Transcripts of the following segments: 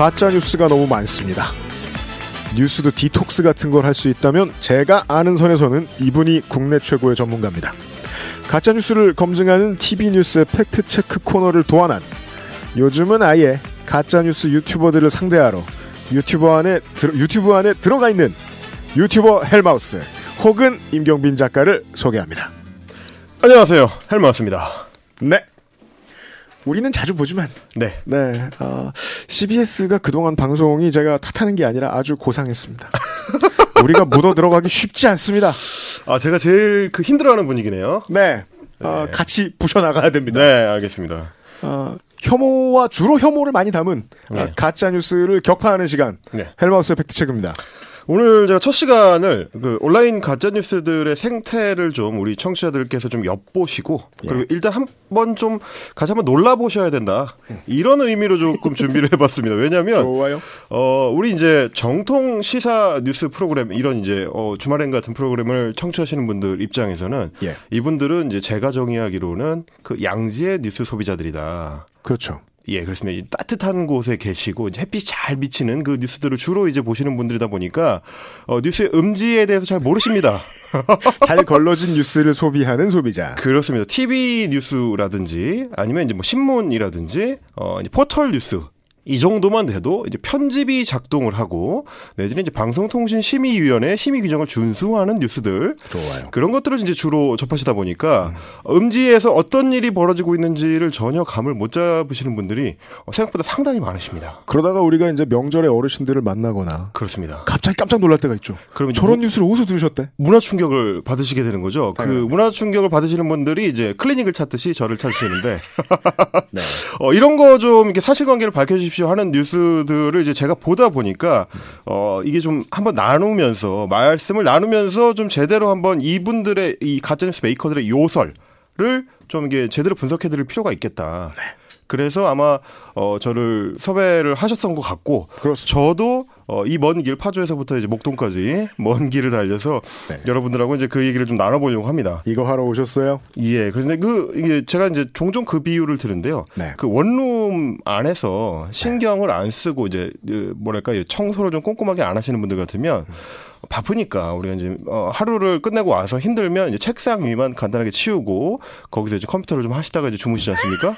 가짜 뉴스가 너무 많습니다. 뉴스도 디톡스 같은 걸 할 수 있다면 제가 아는 선에서는 이분이 국내 최고의 전문가입니다. 가짜 뉴스를 검증하는 TV 뉴스의 팩트 체크 코너를 고안한 요즘은 아예 가짜 뉴스 유튜버들을 상대하러 유튜버 안에 들- 유튜브 안에 들어가 있는 유튜버 헬마우스 혹은 임경빈 작가를 소개합니다. 안녕하세요. 헬마우스입니다. 네. 우리는 자주 보지만 네. 네, 어, CBS가 그동안 방송이 제가 탓하는 게 아니라 아주 고상했습니다. 우리가 묻어 들어가기 쉽지 않습니다. 아, 제가 제일 그 힘들어하는 분위기네요. 네, 어, 같이 부셔 나가야 됩니다. 네, 알겠습니다. 어, 혐오와 주로 혐오를 많이 담은 어, 네. 가짜 뉴스를 격파하는 시간 네. 헬마우스 팩트 체크입니다. 오늘 제가 첫 시간을 그 온라인 가짜 뉴스들의 생태를 좀 우리 청취자들께서 좀 엿보시고 그리고 일단 한번 좀 같이 한번 놀라 보셔야 된다. 이런 의미로 조금 준비를 해봤습니다. 왜냐하면 좋아요. 어, 우리 이제 정통 시사 뉴스 프로그램, 이런 이제, 어, 주말엔 같은 프로그램을 청취하시는 분들 입장에서는 예. 이분들은 이제 제가 정의하기로는 그 양지의 뉴스 소비자들이다. 그렇죠. 예, 그렇습니다. 이 따뜻한 곳에 계시고 이제 햇빛이 잘 비치는 그 뉴스들을 주로 이제 보시는 분들이다 보니까 어, 뉴스의 음지에 대해서 잘 모르십니다. 잘 걸러진 뉴스를 소비하는 소비자. 그렇습니다. TV 뉴스라든지 아니면 이제 뭐 신문이라든지 어 이제 포털 뉴스 이 정도만 돼도 이제 편집이 작동을 하고 내지는 이제 방송통신심의위원회 심의 규정을 준수하는 뉴스들 좋아요. 그런 것들을 이제 주로 접하시다 보니까 음지에서 어떤 일이 벌어지고 있는지를 전혀 감을 못 잡으시는 분들이 어, 생각보다 상당히 많으십니다. 그러다가 우리가 이제 명절에 어르신들을 만나거나 그렇습니다. 갑자기 깜짝 놀랄 때가 있죠. 그러면 이제 저런 뉴스를 어디서 들으셨대? 문화 충격을 받으시게 되는 거죠. 그 당연합니다. 문화 충격을 받으시는 분들이 이제 클리닉을 찾듯이 저를 찾으시는데 네. 어, 이런 거 좀 이렇게 사실관계를 밝혀주 십시오 하는 뉴스들을 이제 제가 보다 보니까 어, 이게 좀 한번 나누면서 말씀을 나누면서 좀 제대로 한번 이분들의 이 가짜뉴스 메이커들의 요설을 좀 이게 제대로 분석해드릴 필요가 있겠다. 그래서 아마 어, 저를 섭외를 하셨던 것 같고 그렇습니다. 저도 어, 이 먼 길 파주에서부터 이제 목동까지 먼 길을 달려서 네. 여러분들하고 이제 그 얘기를 좀 나눠보려고 합니다. 이거 하러 오셨어요? 예, 그래서 그 이게 제가 이제 종종 그 비유를 드는데요. 네. 그 원룸 안에서 신경을 안 쓰고 이제 그 뭐랄까 요 청소를 좀 꼼꼼하게 안 하시는 분들 같으면 바쁘니까 우리가 이제 어, 하루를 끝내고 와서 힘들면 이제 책상 위만 간단하게 치우고 거기서 이제 컴퓨터를 좀 하시다가 이제 주무시지 않습니까?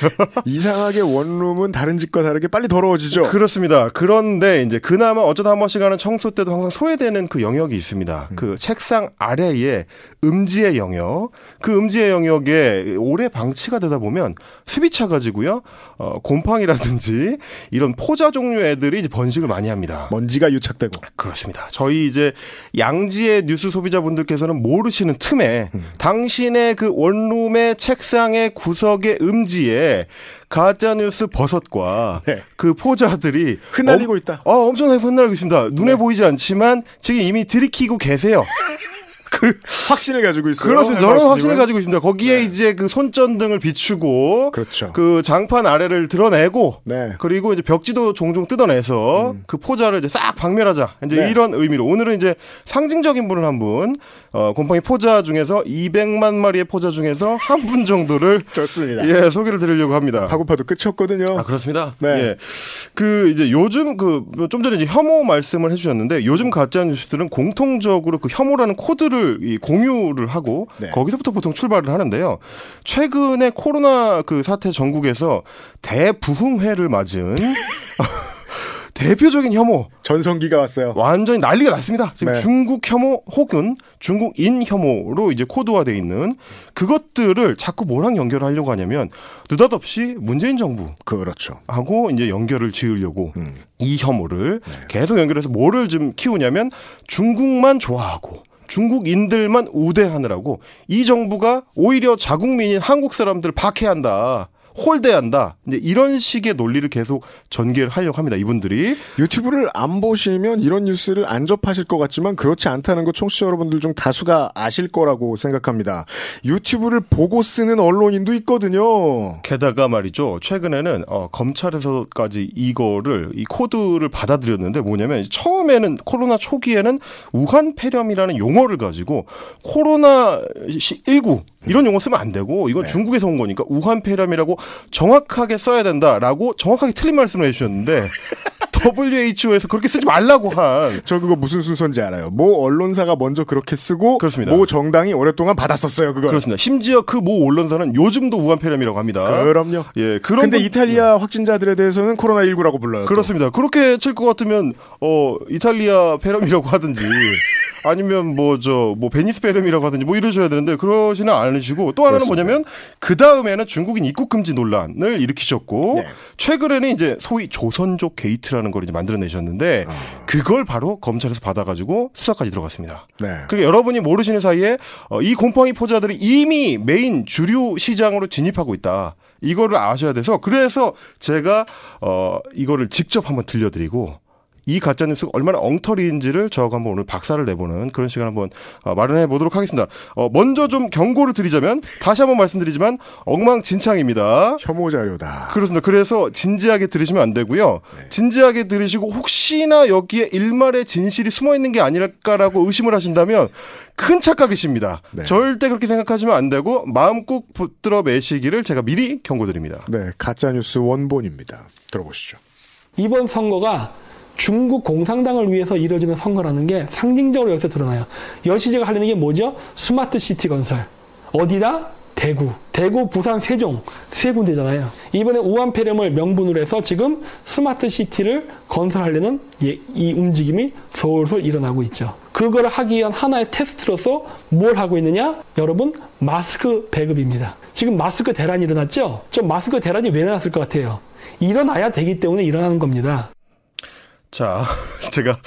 이상하게 원룸은 다른 집과 다르게 빨리 더러워지죠. 그렇습니다. 그런데 이제 그나마 어쩌다 한 번씩 하는 청소 때도 항상 소외되는 그 영역이 있습니다. 그 책상 아래에 음지의 영역, 그 음지의 영역에 오래 방치가 되다 보면 습이 차가지고요, 어, 곰팡이라든지 이런 포자 종류 애들이 이제 번식을 많이 합니다. 먼지가 유착되고. 그렇습니다. 저희 이제 양지의 뉴스 소비자분들께서는 모르시는 틈에 당신의 그 원룸의 책상의 구석의 음지에 가짜 뉴스 버섯과 네. 그 포자들이 흩날리고 엄- 있다. 어, 엄청나게 흩날리고 있습니다. 눈에 보이지 않지만 지금 이미 들이키고 계세요. 확신을 가지고 있어요. 그렇습니다. 저는 헬마우스님은. 확신을 가지고 있습니다. 거기에 이제 그 손전등을 비추고 그렇죠. 그 장판 아래를 드러내고 네. 그리고 이제 벽지도 종종 뜯어내서 그 포자를 이제 싹 박멸하자. 이제 네. 이런 의미로 오늘은 이제 상징적인 분을 한 분, 어, 곰팡이 포자 중에서 200만 마리의 포자 중에서 한 분 정도를 좋습니다. 예, 소개를 드리려고 합니다. 파고파도 끝이 없거든요. 아, 그렇습니다. 네. 예. 그, 이제 요즘 그, 좀 전에 이제 혐오 말씀을 해 주셨는데, 요즘 가짜 뉴스들은 공통적으로 그 혐오라는 코드를 이 공유를 하고, 네. 거기서부터 보통 출발을 하는데요. 최근에 코로나 그 사태 전국에서 대부흥회를 맞은, 대표적인 혐오, 전성기가 왔어요. 완전히 난리가 났습니다. 지금 네. 중국 혐오 혹은 중국인 혐오로 이제 코드화돼 있는 그것들을 자꾸 뭐랑 연결하려고 하냐면 느닷없이 문재인 정부 그렇죠. 하고 이제 연결을 지으려고 음. 이 혐오를 네. 계속 연결해서 뭐를 좀 키우냐면 중국만 좋아하고 중국인들만 우대하느라고 이 정부가 오히려 자국민인 한국 사람들 박해한다. 홀대한다. 이제 이런 식의 논리를 계속 전개를 하려고 합니다. 이분들이. 유튜브를 안 보시면 이런 뉴스를 안 접하실 것 같지만 그렇지 않다는 거 청취자 여러분들 중 다수가 아실 거라고 생각합니다. 유튜브를 보고 쓰는 언론인도 있거든요. 게다가 말이죠. 최근에는 어, 검찰에서까지 이거를 이 코드를 받아들였는데 뭐냐면 처음에는 코로나 초기에는 우한 폐렴이라는 용어를 가지고 코로나 19 이런 용어 쓰면 안 되고 이건 네. 중국에서 온 거니까 우한 폐렴이라고 정확하게 써야 된다라고 정확하게 틀린 말씀을 해주셨는데 WHO에서 그렇게 쓰지 말라고 한 저 그거 무슨 순서인지 알아요. 모 언론사가 먼저 그렇게 쓰고 그렇습니다. 모 정당이 오랫동안 받았었어요. 그걸. 그렇습니다. 심지어 그 모 언론사는 요즘도 우한 폐렴이라고 합니다. 그럼요. 예, 그런 근데 분- 이탈리아 확진자들에 대해서는 코로나19라고 불러요. 또. 그렇습니다. 그렇게 칠 것 같으면 어 이탈리아 폐렴이라고 하든지 아니면 뭐저뭐 베니스 폐렴이라고 하든지 뭐 이러셔야 되는데 그러지는 않으시고 또 하나는 그렇습니다. 뭐냐면 그 다음에는 중국인 입국 금지 논란을 일으키셨고 네. 최근에는 이제 소위 조선족 게이트라는 걸 이제 만들어내셨는데 아. 그걸 바로 검찰에서 받아가지고 수사까지 들어갔습니다. 네. 그러니까 여러분이 모르시는 사이에 어, 이 곰팡이 포자들이 이미 메인 주류 시장으로 진입하고 있다. 이거를 아셔야 돼서 그래서 제가 어 이거를 직접 한번 들려드리고 이 가짜 뉴스가 얼마나 엉터리인지를 저하고 한번 오늘 박살을 내보는 그런 시간 한번 어, 마련해 보도록 하겠습니다. 어, 먼저 좀 경고를 드리자면 다시 한번 말씀드리지만 엉망진창입니다. 혐오 자료다. 그렇습니다. 그래서 진지하게 들으시면 안 되고요. 진지하게 들으시고 혹시나 여기에 일말의 진실이 숨어 있는 게 아닐까라고 의심을 하신다면 큰 착각이십니다. 네. 절대 그렇게 생각하시면 안 되고 마음 꾹 붙들어 매시기를 제가 미리 경고드립니다. 네, 가짜 뉴스 원본입니다. 들어보시죠. 이번 선거가 중국 공산당을 위해서 이루어지는 선거라는 게 상징적으로 여기서 드러나요. 여시제가 하려는 게 뭐죠? 스마트 시티 건설. 어디다? 대구. 대구, 부산, 세종. 세 군데잖아요. 이번에 우한 폐렴을 명분으로 해서 지금 스마트 시티를 건설하려는 예- 이 움직임이 솔솔 일어나고 있죠. 그걸 하기 위한 하나의 테스트로서 뭘 하고 있느냐? 여러분, 마스크 배급입니다. 지금 마스크 대란이 일어났죠? 저 마스크 대란이 왜 일어났을 것 같아요? 일어나야 되기 때문에 일어나는 겁니다. 자, 제가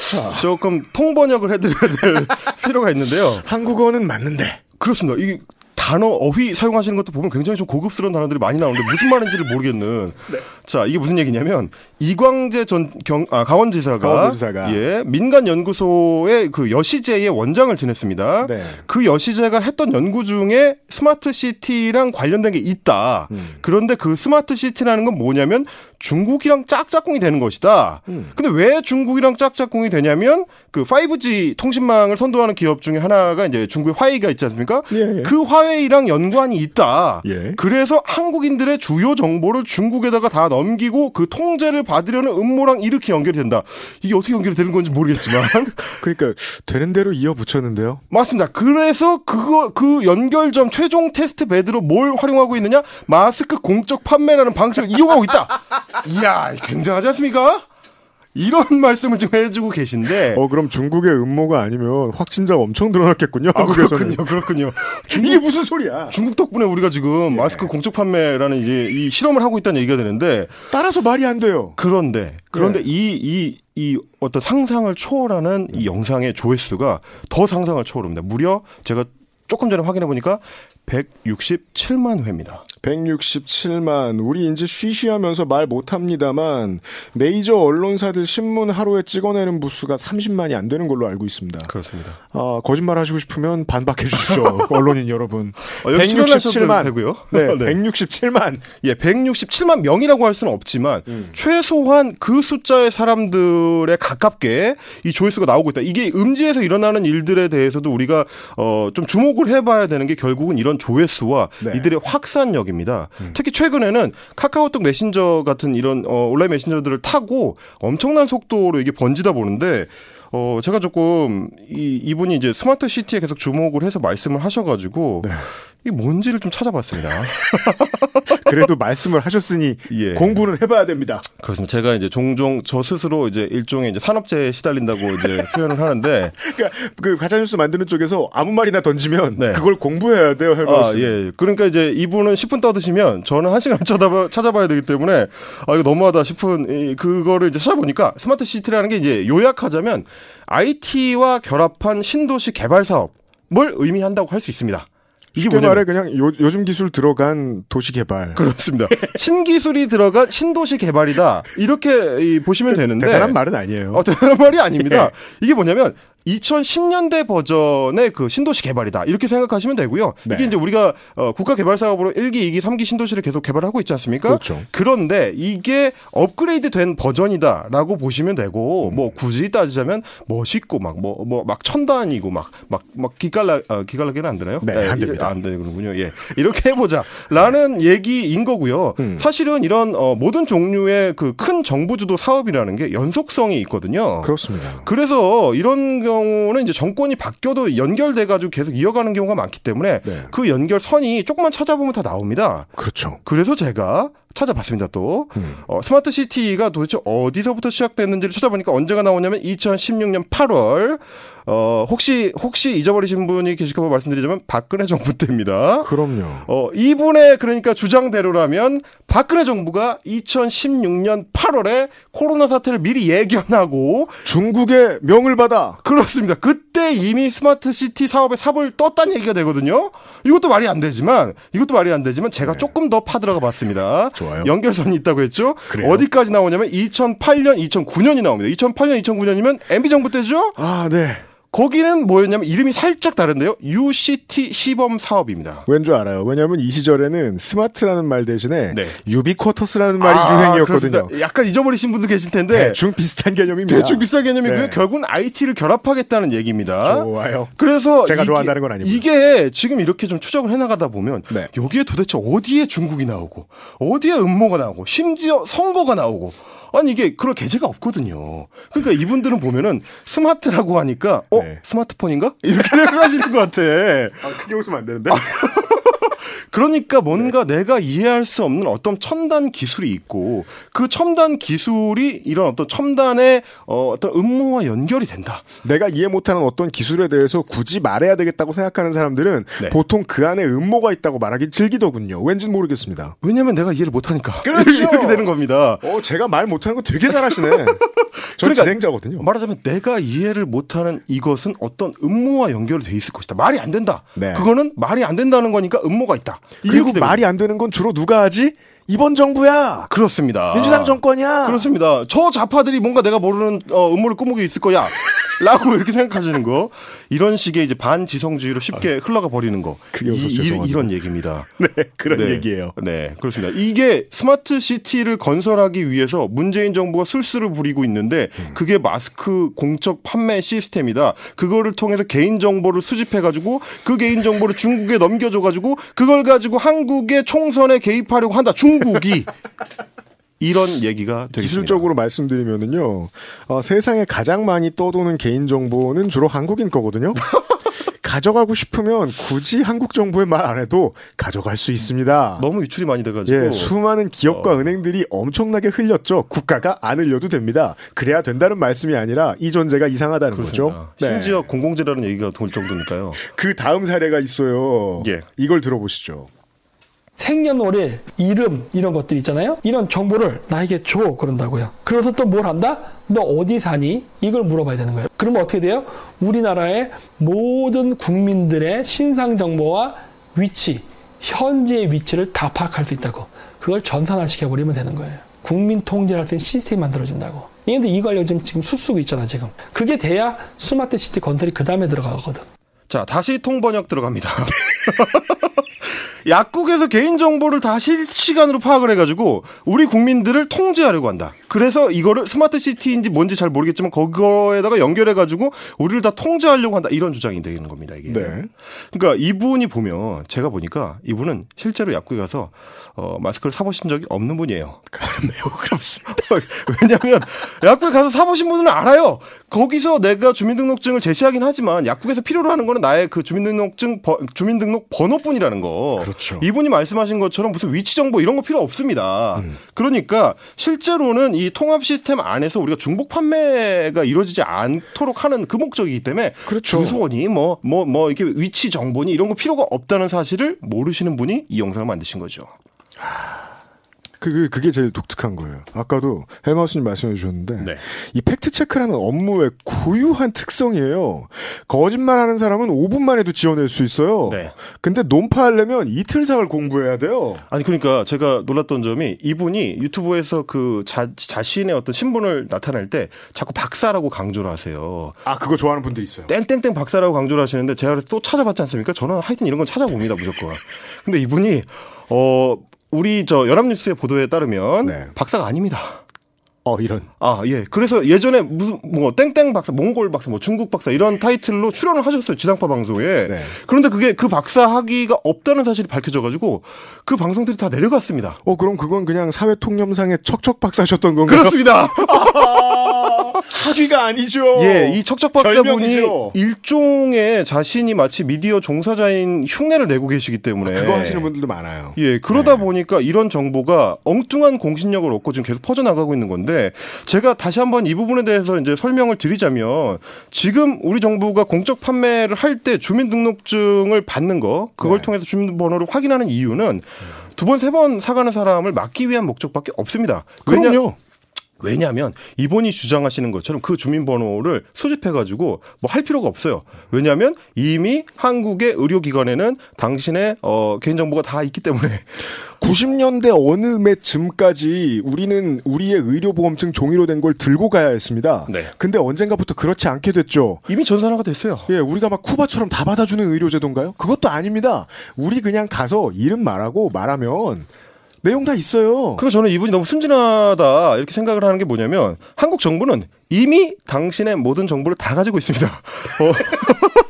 조금 통번역을 해드려야 될 필요가 있는데요. 한국어는 맞는데 그렇습니다. 이 단어 어휘 사용하시는 것도 보면 굉장히 좀 고급스러운 단어들이 많이 나오는데 무슨 말인지를 모르겠는. 네. 자 이게 무슨 얘기냐면 이광재 전 경, 아, 강원지사가, 강원도지사가. 예 민간 연구소의 그 여시제의 원장을 지냈습니다. 네. 그 여시제가 했던 연구 중에 스마트 시티랑 관련된 게 있다. 음. 그런데 그 스마트 시티라는 건 뭐냐면 중국이랑 짝짝꿍이 되는 것이다. 음. 근데 왜 중국이랑 짝짝꿍이 되냐면 그 5G 통신망을 선도하는 기업 중에 하나가 이제 중국의 화웨이가 있지 않습니까? 예, 예. 그 화웨이랑 연관이 있다. 예. 그래서 한국인들의 주요 정보를 중국에다가 다 넘기고 그 통제를 받으려는 음모랑 이렇게 연결이 된다. 이게 어떻게 연결이 되는 건지 모르겠지만 그러니까 되는 대로 이어 붙였는데요. 맞습니다. 그래서 그거 그 연결점 최종 테스트 베드로 뭘 활용하고 있느냐? 마스크 공적 판매라는 방식을 이용하고 있다. 이야, 굉장하지 않습니까? 이런 말씀을 지금 해주고 계신데. 어 그럼 중국의 음모가 아니면 확진자가 엄청 늘어났겠군요. 아. 그렇군요, 그렇군요. 이게 무슨 소리야? 중국 덕분에 우리가 지금 마스크 공적 판매라는 이제 이 실험을 하고 있다는 얘기가 되는데 따라서 말이 안 돼요. 그런데 그런데 네. 이 이 이 어떤 상상을 초월하는 이 영상의 조회수가 더 상상을 초월합니다. 무려 제가 조금 전에 확인해 보니까 167만 회입니다. 167만 우리 이제 쉬쉬하면서 말 못합니다만 메이저 언론사들 신문 하루에 찍어내는 부수가 30만이 안 되는 걸로 알고 있습니다. 그렇습니다. 아, 거짓말 하시고 싶으면 반박해 주십시오. 언론인 여러분. 어, 여기 출연하셔도 되고요. 네, 네. 167만. 예, 167만 명이라고 할 수는 없지만 음. 최소한 그 숫자의 사람들에 가깝게 이 조회수가 나오고 있다. 이게 음지에서 일어나는 일들에 대해서도 우리가 어, 좀 주목을 해봐야 되는 게 결국은 이런 조회수와 네. 이들의 확산력입니다. 특히 최근에는 카카오톡 메신저 같은 이런 어, 온라인 메신저들을 타고 엄청난 속도로 이게 번지다 보는데 어, 제가 조금, 이, 이분이 이제 스마트 시티에 계속 주목을 해서 말씀을 하셔가지고, 네. 이게 뭔지를 좀 찾아봤습니다. 그래도 말씀을 하셨으니 예. 공부는 해봐야 됩니다. 그렇습니다. 제가 이제 종종 저 스스로 이제 일종의 이제 산업재해에 시달린다고 이제 표현을 하는데, 그러니까 그 가짜뉴스 만드는 쪽에서 아무 말이나 던지면 네. 그걸 공부해야 돼요, 아, 헬마우스. 예. 그러니까 이제 이분은 10분 떠드시면 저는 1 시간 찾아봐, 찾아봐야 되기 때문에, 아, 이거 너무하다 싶은, 이, 그거를 이제 찾아보니까 스마트 시티라는 게 이제 요약하자면 IT와 결합한 신도시 개발 사업을 의미한다고 할 수 있습니다. 이게 쉽게 뭐냐면 말해 그냥 요, 요즘 기술 들어간 도시 개발. 그렇습니다. 신기술이 들어간 신도시 개발이다. 이렇게 이, 보시면 되는데 대단한 말은 아니에요. 어, 대단한 말이 아닙니다. 이게 뭐냐면 2010년대 버전의 그 신도시 개발이다. 이렇게 생각하시면 되고요. 네. 이게 이제 우리가 어, 국가 개발 사업으로 1기, 2기, 3기 신도시를 계속 개발하고 있지 않습니까? 그렇죠. 그런데 이게 업그레이드 된 버전이다라고 보시면 되고 음. 뭐 굳이 따지자면 멋있고 막 뭐 뭐 막 천단이고 막 막 막 기깔나 어, 기깔나게는 안 되나요? 네, 안 됩니다. 안 되는군요. 예. 이렇게 해 보자라는 얘기인 거고요. 음. 사실은 이런 어, 모든 종류의 그 큰 정부 주도 사업이라는 게 연속성이 있거든요. 그렇습니다. 그래서 이런 경우는 이제 정권이 바뀌어도 연결돼 가지고 계속 이어가는 경우가 많기 때문에 네. 그 연결선이 조금만 찾아보면 다 나옵니다. 그렇죠. 그래서 제가 찾아봤습니다 또 음. 어, 스마트 시티가 도대체 어디서부터 시작됐는지를 찾아보니까 언제가 나오냐면 2016년 8월 어 혹시 혹시 잊어버리신 분이 계실까 봐 말씀드리자면 박근혜 정부 때입니다. 그럼요. 어 이분의 그러니까 주장대로라면 박근혜 정부가 2016년 8월에 코로나 사태를 미리 예견하고 중국의 명을 받아 그렇습니다. 그때 이미 스마트 시티 사업에 삽을 떴다는 얘기가 되거든요. 이것도 말이 안 되지만 이것도 말이 안 되지만 제가 조금 더 파들어가 봤습니다. 네. 좋아요. 연결선이 있다고 했죠. 그래요? 어디까지 나오냐면 2008년, 2009년이 나옵니다. 2008년, 2009년이면 MB 정부 때죠. 아, 네. 거기는 뭐였냐면 이름이 살짝 다른데요. U-City 시범 사업입니다. 왠 줄 알아요. 왜냐하면 이 시절에는 스마트라는 말 대신에 네. 유비쿼터스라는 말이 아, 유행이었거든요. 그렇습니다. 약간 잊어버리신 분도 계실 텐데 대충 비슷한 개념입니다. 대충 비슷한 개념이고요. 네. 결국은 IT를 결합하겠다는 얘기입니다. 좋아요. 그래서 제가 이게- 좋아한다는 건 아니고요. 이게 지금 이렇게 좀 추적을 해나가다 보면 네. 여기에 도대체 어디에 중국이 나오고 어디에 음모가 나오고 심지어 선거가 나오고 아니 이게 그럴 계제가 없거든요. 그러니까 이분들은 보면은 스마트라고 하니까 어 네. 스마트폰인가 이렇게 생각하시는 것 같아. 아, 크게 웃으면 안 되는데. 그러니까 네. 뭔가 내가 이해할 수 없는 어떤 첨단 기술이 있고 그 첨단 기술이 이런 어떤 첨단의 어, 어떤 음모와 연결이 된다. 내가 이해 못하는 어떤 기술에 대해서 굳이 말해야 되겠다고 생각하는 사람들은 네. 보통 그 안에 음모가 있다고 말하기 즐기더군요. 왠지는 모르겠습니다. 왜냐면 내가 이해를 못하니까 그렇죠. 이렇게 되는 겁니다. 어, 제가 말 못하는 거 되게 잘하시네. 저는 그러니까 진행자거든요. 말하자면 내가 이해를 못하는 이것은 어떤 음모와 연결이 돼 있을 것이다. 말이 안 된다. 네. 그거는 말이 안 된다는 거니까 음모가 있다. 그리고. 말이 안 되는 건 주로 누가 하지? 이번 정부야. 그렇습니다. 민주당 정권이야. 그렇습니다. 저 좌파들이 뭔가 내가 모르는 어, 음모를 꾸미고 있을 거야. 라고 이렇게 생각하시는 거. 이런 식의 이제 반지성주의로 쉽게 흘러가 버리는 거. 아, 그게 이, 죄송합니다. 이런 얘기입니다. 네, 그런 네. 얘기예요. 네, 그렇습니다. 이게 스마트 시티를 건설하기 위해서 문재인 정부가 술수를 부리고 있는데 음. 그게 마스크 공적 판매 시스템이다. 그거를 통해서 개인 정보를 수집해 가지고 그 개인 정보를 중국에 넘겨줘 가지고 그걸 가지고 한국의 총선에 개입하려고 한다. 중국이 이런 얘기가 되겠습니다. 기술적으로 말씀드리면은요, 어, 세상에 가장 많이 떠도는 개인 정보는 주로 한국인 거거든요. 가져가고 싶으면 굳이 한국 정부의 말 안 해도 가져갈 수 있습니다. 너무 유출이 많이 돼가지고 예, 수많은 기업과 어. 은행들이 엄청나게 흘렸죠. 국가가 안 흘려도 됩니다. 그래야 된다는 말씀이 아니라 이 존재가 이상하다는 그렇습니다. 거죠. 네. 심지어 공공재라는 얘기가 돌 정도니까요. 그 다음 사례가 있어요. 예. 이걸 들어보시죠. 생년월일, 이름 이런 것들 있잖아요. 이런 정보를 나에게 줘 그런다고요. 그래서 또 뭘 한다? 너 어디 사니? 이걸 물어봐야 되는 거예요. 그러면 어떻게 돼요? 우리나라의 모든 국민들의 신상 정보와 위치, 현재의 위치를 다 파악할 수 있다고. 그걸 전산화 시켜 버리면 되는 거예요. 국민 통제를 할수 있는 시스템이 만들어진다고. 근데 이거 하려고 지금, 수쓰고 있잖아, 지금. 그게 돼야 스마트 시티 건설이 그 다음에 들어가거든. 자, 다시 통번역 들어갑니다. 약국에서 개인 정보를 다 실시간으로 파악을 해가지고 우리 국민들을 통제하려고 한다. 그래서 이거를 스마트 시티인지 뭔지 잘 모르겠지만 그거에다가 연결해가지고 우리를 다 통제하려고 한다. 이런 주장이 되는 겁니다. 이게. 네. 그러니까 이분이 보면 제가 보니까 이분은 실제로 약국에 가서 어, 마스크를 사보신 적이 없는 분이에요. 매우 그렇습니다. 왜냐하면 약국에 가서 사보신 분은 알아요. 거기서 내가 주민등록증을 제시하긴 하지만 약국에서 필요로 하는 거는 나의 그 주민등록증 번- 주민등록 번호뿐이라는 거. 그렇죠. 이분이 말씀하신 것처럼 무슨 위치 정보 이런 거 필요 없습니다. 음. 그러니까 실제로는 이 통합 시스템 안에서 우리가 중복 판매가 이루어지지 않도록 하는 그 목적이기 때문에 그렇죠. 주소니 뭐뭐뭐 이렇게 위치 정보니 이런 거 필요가 없다는 사실을 모르시는 분이 이 영상을 만드신 거죠. 그, 그, 그게 제일 독특한 거예요. 아까도 헬마우스님 말씀해 주셨는데, 네. 이 팩트 체크라는 업무의 고유한 특성이에요. 거짓말하는 사람은 5분만 해도 지어낼 수 있어요. 네. 근데 논파하려면 이틀 상을 공부해야 돼요. 아니 그러니까 제가 놀랐던 점이 이분이 유튜브에서 그 자, 자신의 어떤 신분을 나타낼 때 자꾸 박사라고 강조를 하세요. 아, 그거 좋아하는 분들 있어요. 땡땡땡 박사라고 강조를 하시는데 제가 또 찾아봤지 않습니까? 저는 하여튼 이런 건 찾아봅니다 무조건. 근데 이분이 어 우리 저 연합뉴스의 보도에 따르면 네. 박사가 아닙니다. 어, 이런. 아, 예. 그래서 예전에 무슨 뭐 땡땡 박사, 몽골 박사, 뭐 중국 박사 이런 타이틀로 출연을 하셨어요. 지상파 방송에. 네. 그런데 그게 그 박사 학위가 없다는 사실이 밝혀져 가지고 그 방송들이 다 내려갔습니다. 어, 그럼 그건 그냥 사회 통념상의 척척 박사셨던 건가요? 그렇습니다. 학위가 아니죠. 예, 이 척척 박사분이. 일종의 자신이 마치 미디어 종사자인 흉내를 내고 계시기 때문에 그거 하시는 분들도 많아요. 예, 그러다 네. 보니까 이런 정보가 엉뚱한 공신력을 얻고 지금 계속 퍼져나가고 있는 건데, 제가 다시 한번 이 부분에 대해서 이제 설명을 드리자면, 지금 우리 정부가 공적 판매를 할 때 주민등록증을 받는 거, 그걸 네. 통해서 주민번호를 확인하는 이유는 두 번, 세 번 사가는 사람을 막기 위한 목적밖에 없습니다. 왜냐- 그럼요. 왜냐하면 이분이 주장하시는 것처럼 그 주민번호를 수집해가지고 뭐 할 필요가 없어요. 왜냐하면 이미 한국의 의료기관에는 당신의 어, 개인정보가 다 있기 때문에 90년대 어느 매쯤까지 우리는 우리의 의료보험증 종이로 된 걸 들고 가야 했습니다. 네. 근데 언젠가부터 그렇지 않게 됐죠. 이미 전산화가 됐어요. 예, 우리가 막 쿠바처럼 다 받아주는 의료제도인가요? 그것도 아닙니다. 우리 그냥 가서 이름 말하고 말하면 내용 다 있어요. 그래서 저는 이분이 너무 순진하다 이렇게 생각을 하는 게 뭐냐면 한국 정부는 이미 당신의 모든 정보를 다 가지고 있습니다. 어.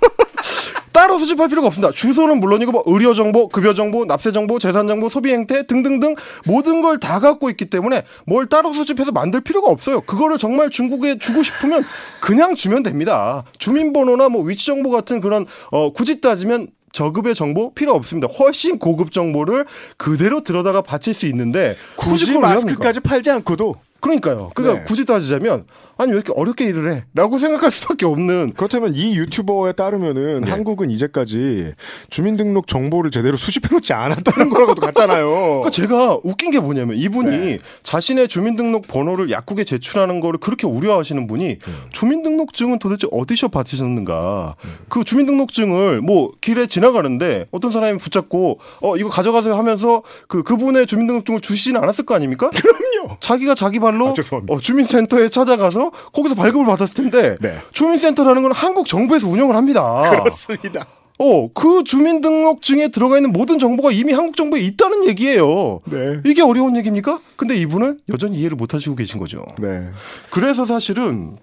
따로 수집할 필요가 없습니다. 주소는 물론이고 뭐 의료 정보, 급여 정보, 납세 정보, 재산 정보, 소비 행태 등등등 모든 걸 다 갖고 있기 때문에 뭘 따로 수집해서 만들 필요가 없어요. 그거를 정말 중국에 주고 싶으면 그냥 주면 됩니다. 주민번호나 뭐 위치 정보 같은 그런 어 굳이 따지면 저급의 정보 필요 없습니다. 훨씬 고급 정보를 그대로 들여다가 바칠 수 있는데 굳이? 마스크까지 팔지 않고도 그러니까요. 그러니까 네. 굳이 따지자면 아니 왜 이렇게 어렵게 일을 해? 라고 생각할 수밖에 없는 그렇다면 이 유튜버에 따르면은 네. 한국은 이제까지 주민등록 정보를 제대로 수집해놓지 않았다는 거라고도 같잖아요. 그러니까 제가 웃긴 게 뭐냐면 이분이 네. 자신의 주민등록 번호를 약국에 제출하는 거를 그렇게 우려하시는 분이 음. 주민등록증은 도대체 어디서 받으셨는가? 그 주민등록증을 뭐 길에 지나가는데 어떤 사람이 붙잡고 어 이거 가져가세요 하면서 그 그분의 주민등록증을 주시진 않았을 거 아닙니까? 그럼요. 자기가 자기 발로 아. 어, 주민센터에 찾아가서 거기서 발급을 받았을 텐데 네. 주민센터라는 건 한국 정부에서 운영을 합니다. 그렇습니다. 어, 그 주민등록증에 들어가 있는 모든 정보가 이미 한국 정부에 있다는 얘기예요. 네. 이게 어려운 얘기입니까? 근데 이분은 여전히 이해를 못 하시고 계신 거죠. 네. 그래서 사실은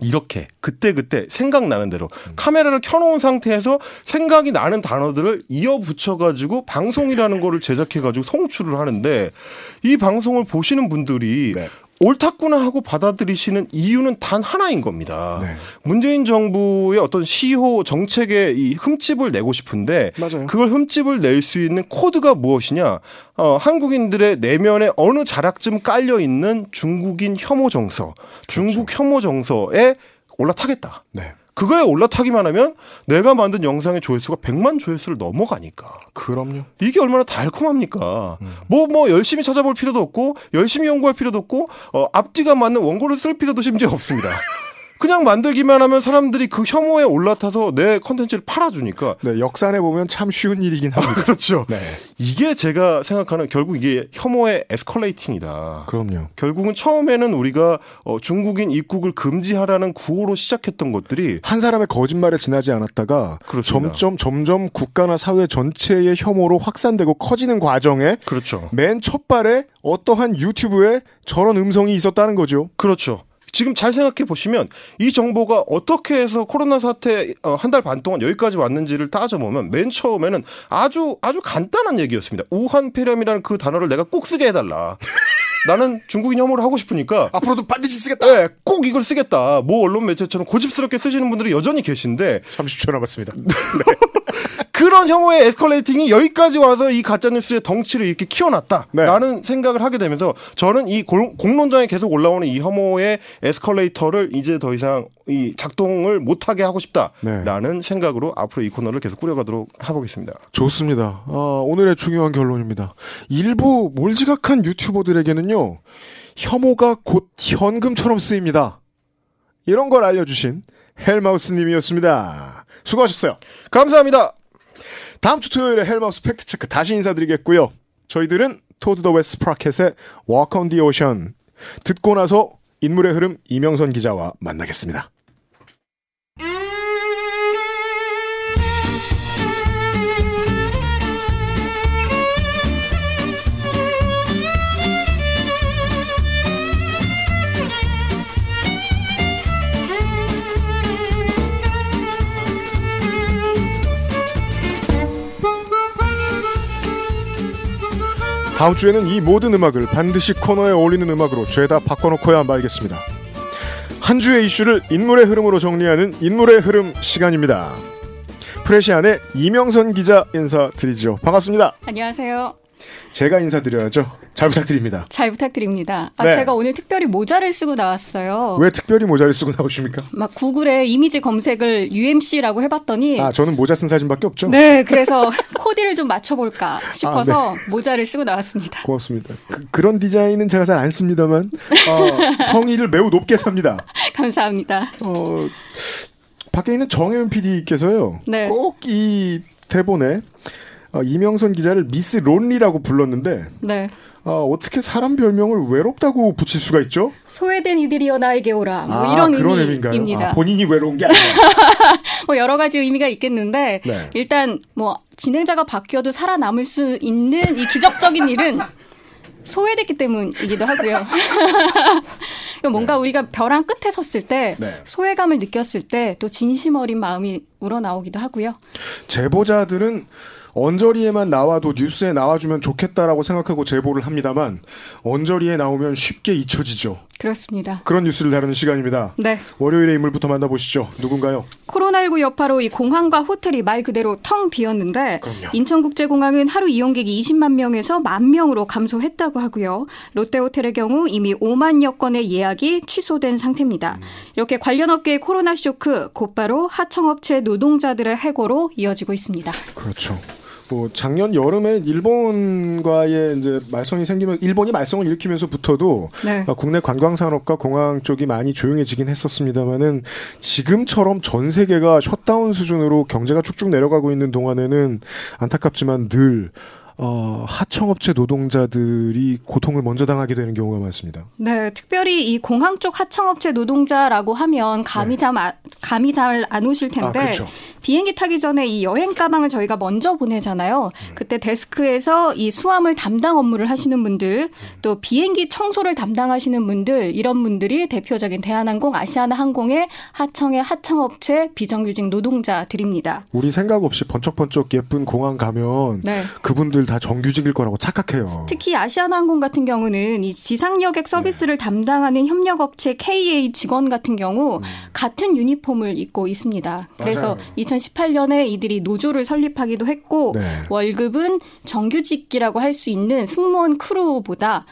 이렇게 그때그때 생각나는 대로 카메라를 켜놓은 상태에서 생각이 나는 단어들을 이어 붙여가지고 방송이라는 거를 제작해가지고 송출을 하는데 이 방송을 보시는 분들이 네. 옳다구나 하고 받아들이시는 이유는 단 하나인 겁니다. 네. 문재인 정부의 어떤 시호 정책에 이 흠집을 내고 싶은데 맞아요. 그걸 흠집을 낼 수 있는 코드가 무엇이냐? 어, 한국인들의 내면에 어느 자락쯤 깔려 있는 중국인 혐오 정서, 중국 혐오 정서에 올라타겠다. 네. 그거에 올라타기만 하면 내가 만든 영상의 조회수가 100만 조회수를 넘어가니까. 그럼요. 이게 얼마나 달콤합니까? 음. 뭐, 뭐, 열심히 찾아볼 필요도 없고, 열심히 연구할 필요도 없고, 어, 앞뒤가 맞는 원고를 쓸 필요도 심지어 없습니다. 그냥 만들기만 하면 사람들이 그 혐오에 올라타서 내 컨텐츠를 팔아주니까. 네, 역산해 보면 참 쉬운 일이긴 합니다. 그렇죠. 네. 이게 제가 생각하는 결국 이게 혐오의 에스컬레이팅이다. 그럼요. 결국은 처음에는 우리가 어, 중국인 입국을 금지하라는 구호로 시작했던 것들이 한 사람의 거짓말에 지나지 않았다가 그렇습니다. 점점 점점 국가나 사회 전체의 혐오로 확산되고 커지는 과정에 그렇죠. 맨 첫발에 어떠한 유튜브에 저런 음성이 있었다는 거죠. 그렇죠. 지금 잘 생각해 보시면 이 정보가 어떻게 해서 코로나 사태 어, 한달 반 동안 여기까지 왔는지를 따져보면 맨 처음에는 아주 아주 간단한 얘기였습니다. 우한 폐렴이라는 그 단어를 내가 꼭 쓰게 해달라. 나는 중국인 혐오를 하고 싶으니까 앞으로도 반드시 쓰겠다. 네, 꼭 이걸 쓰겠다. 모 언론 매체처럼 고집스럽게 쓰시는 분들이 여전히 계신데 30초 남았습니다. 그런 혐오의 에스컬레이팅이 여기까지 와서 이 가짜뉴스의 덩치를 이렇게 키워놨다라는 네. 생각을 하게 되면서 저는 이 공, 공론장에 계속 올라오는 이 혐오의 에스컬레이터를 이제 더 이상 이 작동을 못하게 하고 싶다라는 네. 생각으로 앞으로 이 코너를 계속 꾸려가도록 해보겠습니다. 좋습니다. 아, 오늘의 중요한 결론입니다. 일부 몰지각한 유튜버들에게는요, 혐오가 곧 현금처럼 쓰입니다. 이런 걸 알려주신 헬마우스님이었습니다. 수고하셨어요. 감사합니다. 다음 주 토요일에 헬마우스 팩트체크 다시 인사드리겠고요. 저희들은 Toad the Wet Sprocket의 on the Ocean 듣고 나서 인물의 흐름 이명선 기자와 만나겠습니다. 다음 주에는 이 모든 음악을 반드시 코너에 어울리는 음악으로 죄다 바꿔놓고야 말겠습니다. 한 주의 이슈를 인물의 흐름으로 정리하는 인물의 흐름 시간입니다. 프레시안의 이명선 기자 인사드리죠. 반갑습니다. 안녕하세요. 제가 인사드려야죠. 잘 부탁드립니다. 잘 부탁드립니다. 아, 네. 제가 오늘 특별히 모자를 쓰고 나왔어요. 왜 특별히 모자를 쓰고 나오십니까? 막 구글에 이미지 검색을 UMC라고 해봤더니 아, 저는 모자 쓴 사진밖에 없죠? 네, 그래서 코디를 좀 맞춰볼까 싶어서 모자를 쓰고 나왔습니다. 고맙습니다. 그, 런 디자인은 제가 잘 안 씁니다만 어, 성의를 매우 높게 삽니다. 감사합니다. 어, 밖에 있는 정혜윤 PD께서요. 네. 꼭이 대본에 어, 이명선 기자를 미스 론리라고 불렀는데 네. 어, 어떻게 사람 별명을 외롭다고 붙일 수가 있죠? 소외된 이들이여 나에게 오라. 뭐 아, 이런 의미입니다. 아, 본인이 외로운 게 아니라. 뭐 여러 가지 의미가 있겠는데 네. 일단 뭐 진행자가 바뀌어도 살아남을 수 있는 이 기적적인 일은 소외됐기 때문이기도 하고요. 뭔가 우리가 벼랑 끝에 섰을 때 네. 소외감을 느꼈을 때 또 진심 어린 마음이 우러나오기도 하고요. 제보자들은 언저리에만 나와도 뉴스에 나와주면 좋겠다라고 생각하고 제보를 합니다만 언저리에 나오면 쉽게 잊혀지죠. 그렇습니다. 그런 뉴스를 다루는 시간입니다. 네. 월요일의 인물부터 만나보시죠. 누군가요? 코로나19 여파로 이 공항과 호텔이 말 그대로 텅 비었는데 그럼요. 인천국제공항은 하루 이용객이 20만 명에서 만 명으로 감소했다고 하고요. 롯데호텔의 경우 이미 5만여 건의 예약이 취소된 상태입니다. 이렇게 관련 업계의 코로나 쇼크 곧바로 하청업체 노동자들의 해고로 이어지고 있습니다. 그렇죠. 뭐 작년 여름에 일본과의 이제 말썽이 생기면 일본이 말썽을 일으키면서부터도 네. 아, 국내 관광 산업과 공항 쪽이 많이 조용해지긴 했었습니다만은 지금처럼 전 세계가 셧다운 수준으로 경제가 쭉쭉 내려가고 있는 동안에는 안타깝지만 늘 어, 하청업체 노동자들이 고통을 먼저 당하게 되는 경우가 많습니다. 네, 특별히 이 공항 쪽 하청업체 노동자라고 하면 감이 잘 감이 잘 안 오실 텐데 네. 아, 그렇죠. 비행기 타기 전에 이 여행 가방을 저희가 먼저 보내잖아요. 음. 그때 데스크에서 이 수화물 담당 업무를 하시는 분들, 또 비행기 청소를 담당하시는 분들, 이런 분들이 대표적인 대한항공, 아시아나항공의 하청의 하청업체 비정규직 노동자들입니다. 우리 생각 없이 번쩍번쩍 예쁜 공항 가면 네. 그분들 다 정규직일 거라고 착각해요. 특히 아시아나항공 같은 경우는 이 지상여객 서비스를 담당하는 협력업체 KA 직원 같은 경우 같은 유니폼을 입고 있습니다. 그래서 맞아요. 2018년에 이들이 노조를 설립하기도 했고 네. 월급은 정규직이라고 할 수 있는 승무원 크루보다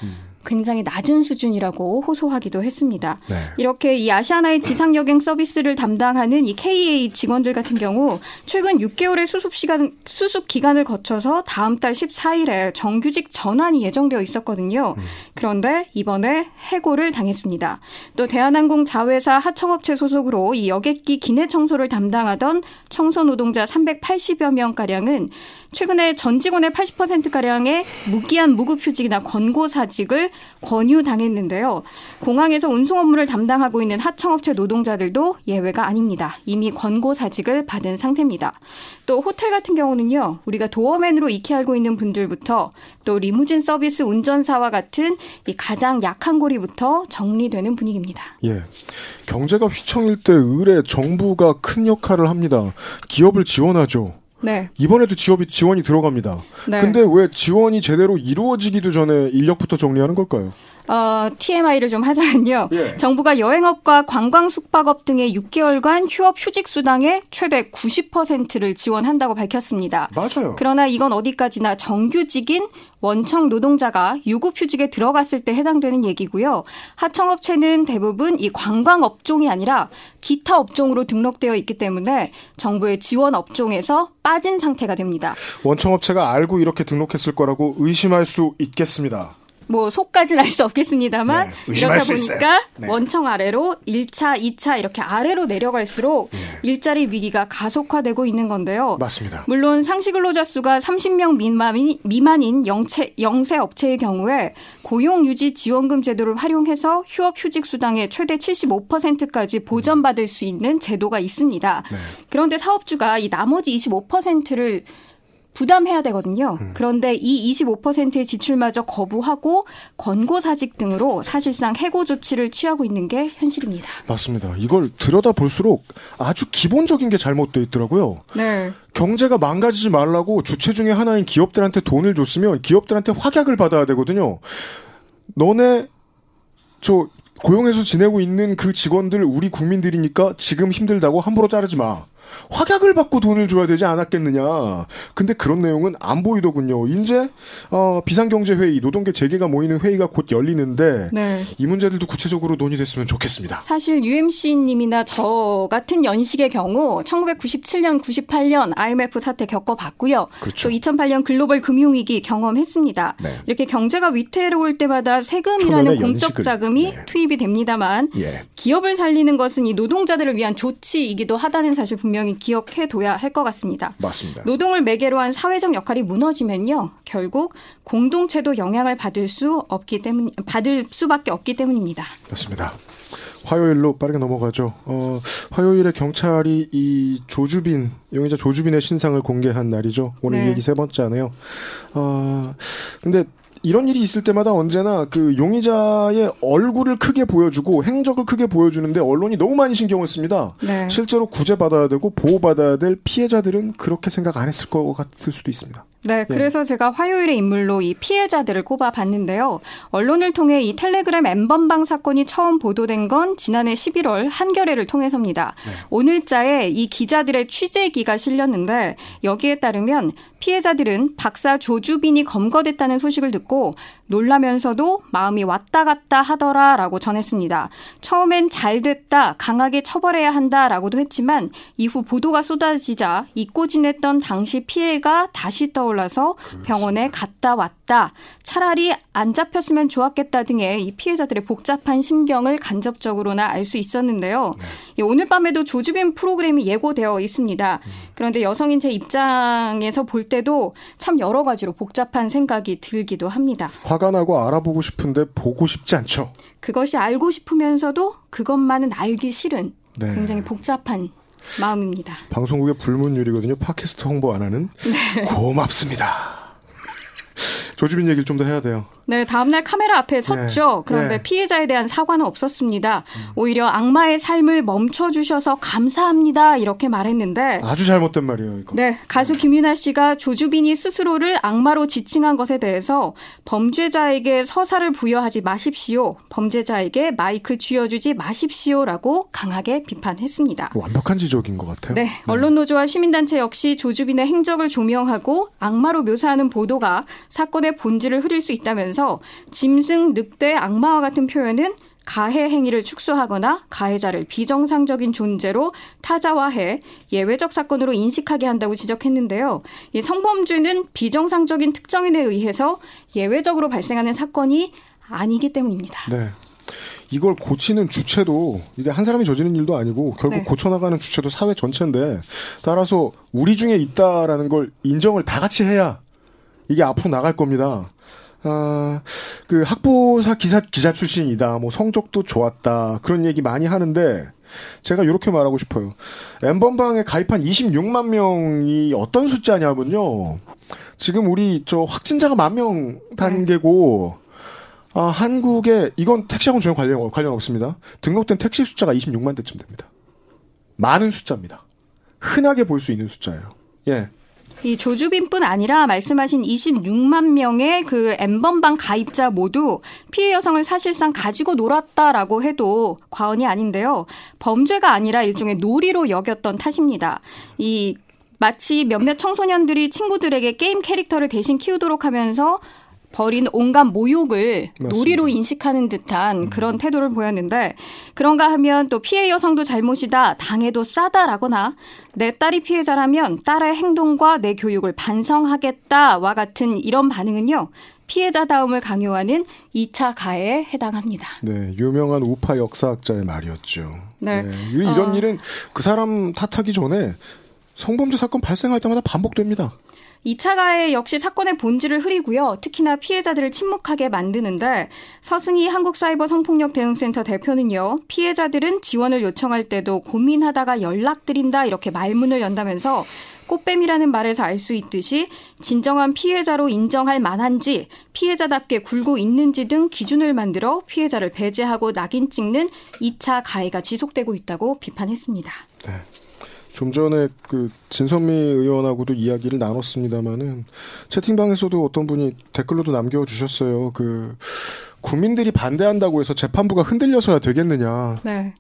굉장히 낮은 수준이라고 호소하기도 했습니다. 네. 이렇게 이 아시아나의 지상여행 서비스를 담당하는 이 KA 직원들 같은 경우 최근 6개월의 수습 시간 수습 기간을 거쳐서 다음 달 14일에 정규직 전환이 예정되어 있었거든요. 그런데 이번에 해고를 당했습니다. 또 대한항공 자회사 하청업체 소속으로 이 여객기 기내 청소를 담당하던 청소 노동자 380여 명 가량은 최근에 전 직원의 80%가량의 무기한 무급휴직이나 권고사직을 권유당했는데요. 공항에서 운송 업무를 담당하고 있는 하청업체 노동자들도 예외가 아닙니다. 이미 권고 사직을 받은 상태입니다. 또 호텔 같은 경우는요. 우리가 도어맨으로 익히 알고 있는 분들부터 또 리무진 서비스 운전사와 같은 이 가장 약한 고리부터 정리되는 분위기입니다. 예. 경제가 휘청일 때 의뢰 정부가 큰 역할을 합니다. 기업을 지원하죠. 네. 이번에도 지원이 지원이 들어갑니다. 네. 근데 왜 지원이 제대로 이루어지기도 전에 인력부터 정리하는 걸까요? 어, TMI를 좀 하자면요. 예. 정부가 여행업과 관광 숙박업 등의 6개월간 휴업 휴직 수당의 최대 90%를 지원한다고 밝혔습니다. 맞아요. 그러나 이건 어디까지나 정규직인 원청 노동자가 유급 휴직에 들어갔을 때 해당되는 얘기고요. 하청업체는 대부분 이 관광 업종이 아니라 기타 업종으로 등록되어 있기 때문에 정부의 지원 업종에서 빠진 상태가 됩니다. 원청 업체가 알고 이렇게 등록했을 거라고 의심할 수 있겠습니다. 뭐 속까지는 알 수 없겠습니다만 네, 있어요. 보니까 네. 원청 아래로 1차, 2차 이렇게 아래로 내려갈수록 일자리 위기가 가속화되고 있는 건데요. 맞습니다. 물론 상시 근로자 수가 30명 미만인, 미만인 영체, 영세 업체의 경우에 고용 유지 지원금 제도를 활용해서 휴업 휴직 수당의 최대 75%까지 보전받을 수 있는 제도가 있습니다. 네. 그런데 사업주가 이 나머지 25%를 부담해야 되거든요. 음. 그런데 이 25%의 지출마저 거부하고 권고사직 등으로 사실상 해고 조치를 취하고 있는 게 현실입니다. 맞습니다. 이걸 들여다 볼수록 아주 기본적인 게 잘못돼 있더라고요. 네. 경제가 망가지지 말라고 주체 중에 하나인 기업들한테 돈을 줬으면 기업들한테 확약을 받아야 되거든요. 너네 저 고용해서 지내고 있는 그 직원들 우리 국민들이니까 지금 힘들다고 함부로 자르지 마. 확약을 받고 돈을 줘야 되지 않았겠느냐. 근데 그런 내용은 안 보이더군요. 이제 어, 비상경제회의, 노동계 재계가 모이는 회의가 곧 열리는데 네. 이 문제들도 구체적으로 논의됐으면 좋겠습니다. 사실 UMC님이나 저 같은 연식의 경우 1997년, 98년 IMF 사태 겪어봤고요. 그렇죠. 또 2008년 글로벌 금융위기 경험했습니다. 네. 이렇게 경제가 위태로울 때마다 세금이라는 공적 연식을, 자금이 네. 투입이 됩니다만 예. 기업을 살리는 것은 이 노동자들을 위한 조치이기도 하다는 사실 분명 히 기억해둬야 할 것 같습니다. 맞습니다. 노동을 매개로 한 사회적 역할이 무너지면요, 결국 공동체도 영향을 받을 수 없기 때문, 받을 수밖에 없기 때문입니다. 맞습니다. 화요일로 빠르게 넘어가죠. 어, 화요일에 경찰이 이 조주빈, 용의자 조주빈의 신상을 공개한 날이죠. 오늘 네. 이 얘기 세 번째네요. 어, 근데 이런 일이 있을 때마다 언제나 그 용의자의 얼굴을 크게 보여주고 행적을 크게 보여주는데 언론이 너무 많이 신경을 씁니다. 네. 실제로 구제받아야 되고 보호받아야 될 피해자들은 그렇게 생각 안 했을 것 같을 수도 있습니다. 네, 그래서 제가 화요일의 인물로 이 피해자들을 꼽아봤는데요. 언론을 통해 이 텔레그램 엠번방 사건이 처음 보도된 건 지난해 11월 한겨레를 통해서입니다. 오늘자에 이 기자들의 취재기가 실렸는데 여기에 따르면 피해자들은 박사 조주빈이 검거됐다는 소식을 듣고 놀라면서도 마음이 왔다 갔다 하더라라고 전했습니다. 처음엔 잘 됐다, 강하게 처벌해야 한다라고도 했지만 이후 보도가 쏟아지자 잊고 지냈던 당시 피해가 다시 떠올 라서 병원에 갔다 왔다. 차라리 안 잡혔으면 좋았겠다 등의 이 피해자들의 복잡한 심경을 간접적으로나 알 수 있었는데요. 예, 오늘 밤에도 조주빈 프로그램이 예고되어 있습니다. 그런데 여성인 제 입장에서 볼 때도 참 여러 가지로 복잡한 생각이 들기도 합니다. 화가 나고 알아보고 싶은데 보고 싶지 않죠. 그것이 알고 싶으면서도 그것만은 알기 싫은 네. 굉장히 복잡한 마음입니다. 방송국의 불문율이거든요. 팟캐스트 홍보 안 하는. 네. 고맙습니다. 조주빈 얘기를 좀 더 해야 돼요. 네, 다음날 카메라 앞에 섰죠. 그런데 네. 피해자에 대한 사과는 없었습니다. 오히려 악마의 삶을 멈춰주셔서 감사합니다. 이렇게 말했는데. 아주 잘못된 말이에요, 이거. 네, 가수 김윤아 씨가 조주빈이 스스로를 악마로 지칭한 것에 대해서 범죄자에게 서사를 부여하지 마십시오. 범죄자에게 마이크 쥐어주지 마십시오 라고 강하게 비판했습니다. 완벽한 지적인 것 같아요. 네, 언론노조와 시민단체 역시 조주빈의 행적을 조명하고 악마로 묘사하는 보도가 사건의 본질을 흐릴 수 있다면서 짐승, 늑대, 악마와 같은 표현은 가해 행위를 축소하거나 가해자를 비정상적인 존재로 타자화해 예외적 사건으로 인식하게 한다고 지적했는데요. 이 성범죄는 비정상적인 특정인에 의해서 예외적으로 발생하는 사건이 아니기 때문입니다. 네. 이걸 고치는 주체도 이게 한 사람이 저지른 일도 아니고 결국 네. 고쳐나가는 주체도 사회 전체인데 따라서 우리 중에 있다라는 걸 인정을 다 같이 해야 이게 앞으로 나갈 겁니다. 아, 그 학보사 기사 기자 출신이다. 뭐 성적도 좋았다. 그런 얘기 많이 하는데 제가 이렇게 말하고 싶어요. 엠번방에 가입한 26만 명이 어떤 숫자냐면요. 지금 우리 저 확진자가 만 명 단계고 아, 한국에 이건 택시하고는 전혀 관련 관련 없습니다. 등록된 택시 숫자가 26만 대쯤 됩니다. 많은 숫자입니다. 흔하게 볼 수 있는 숫자예요. 예. 이 조주빈뿐 아니라 말씀하신 26만 명의 그 엠번방 가입자 모두 피해 여성을 사실상 가지고 놀았다라고 해도 과언이 아닌데요. 범죄가 아니라 일종의 놀이로 여겼던 탓입니다. 이 마치 몇몇 청소년들이 친구들에게 게임 캐릭터를 대신 키우도록 하면서 벌인 온갖 모욕을 맞습니다. 놀이로 인식하는 듯한 그런 태도를 보였는데 그런가 하면 또 피해 여성도 잘못이다 당해도 싸다라거나 내 딸이 피해자라면 딸의 행동과 내 교육을 반성하겠다와 같은 이런 반응은요 피해자다움을 강요하는 2차 가해에 해당합니다. 네, 유명한 우파 역사학자의 말이었죠. 네. 이- 이런 어. 일은 그 사람 탓하기 전에 성범죄 사건 발생할 때마다 반복됩니다. 2차 가해 역시 사건의 본질을 흐리고요. 특히나 피해자들을 침묵하게 만드는데 서승희 한국사이버 성폭력 대응센터 대표는요. 피해자들은 지원을 요청할 때도 고민하다가 연락드린다 이렇게 말문을 연다면서 꽃뱀이라는 말에서 알 수 있듯이 진정한 피해자로 인정할 만한지 피해자답게 굴고 있는지 등 기준을 만들어 피해자를 배제하고 낙인 찍는 2차 가해가 지속되고 있다고 비판했습니다. 좀 전에 그 진선미 의원하고도 이야기를 나눴습니다마는 채팅방에서도 어떤 분이 댓글로도 남겨주셨어요. 그 국민들이 반대한다고 해서 재판부가 흔들려서야 되겠느냐. 네.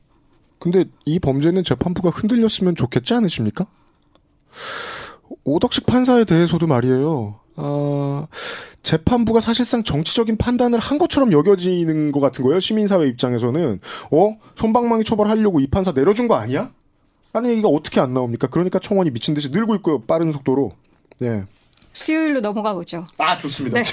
근데 이 범죄는 재판부가 흔들렸으면 좋겠지 않으십니까? 오덕식 판사에 대해서도 말이에요. 아, 재판부가 사실상 정치적인 판단을 한 것처럼 여겨지는 것 같은 거예요. 시민사회 입장에서는. 어? 손방망이 처벌하려고 이 판사 내려준 거 아니야? 라는 얘기가 어떻게 안 나옵니까? 그러니까 청원이 미친 듯이 늘고 있고요. 빠른 속도로. 예. 수요일로 넘어가 보죠. 아, 좋습니다. 네.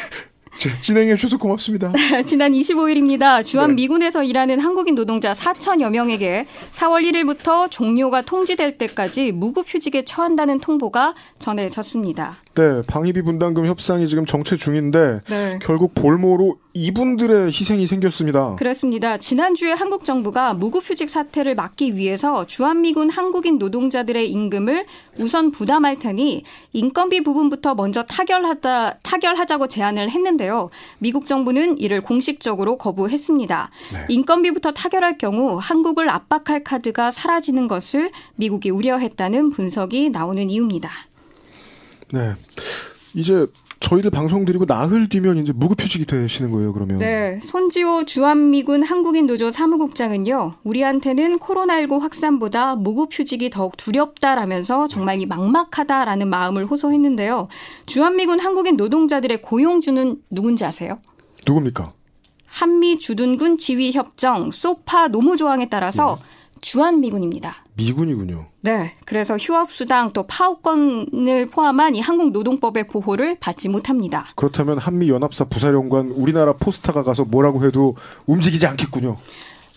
진행해 주셔서 고맙습니다. 지난 25일입니다. 주한 네. 미군에서 일하는 한국인 노동자 4천여 명에게 4월 1일부터 종료가 통지될 때까지 무급휴직에 처한다는 통보가 전해졌습니다. 네, 방위비 분담금 협상이 지금 정체 중인데 네. 결국 볼모로 이분들의 희생이 생겼습니다. 그렇습니다. 지난주에 한국 정부가 무급휴직 사태를 막기 위해서 주한미군 한국인 노동자들의 임금을 우선 부담할 테니 인건비 부분부터 먼저 타결하다 타결하자고 제안을 했는데요. 미국 정부는 이를 공식적으로 거부했습니다. 인건비부터 타결할 경우 한국을 압박할 카드가 사라지는 것을 미국이 우려했다는 분석이 나오는 이유입니다. 네. 이제 저희들 방송 드리고 나흘 뒤면 이제 무급휴직이 되시는 거예요, 그러면. 네, 손지호 주한미군 한국인 노조 사무국장은요, 우리한테는 코로나19 확산보다 무급휴직이 더욱 두렵다라면서 정말 이 막막하다라는 마음을 호소했는데요. 주한미군 한국인 노동자들의 고용주는 누군지 아세요? 누굽니까? 한미 주둔군 지휘협정 소파 노무 조항에 따라서 주한 미군입니다. 미군이군요. 네, 그래서 휴업 수당 또 파업권을 포함한 이 한국 노동법의 보호를 받지 못합니다. 그렇다면 한미 연합사 부사령관 우리나라 포스타가 가서 뭐라고 해도 움직이지 않겠군요.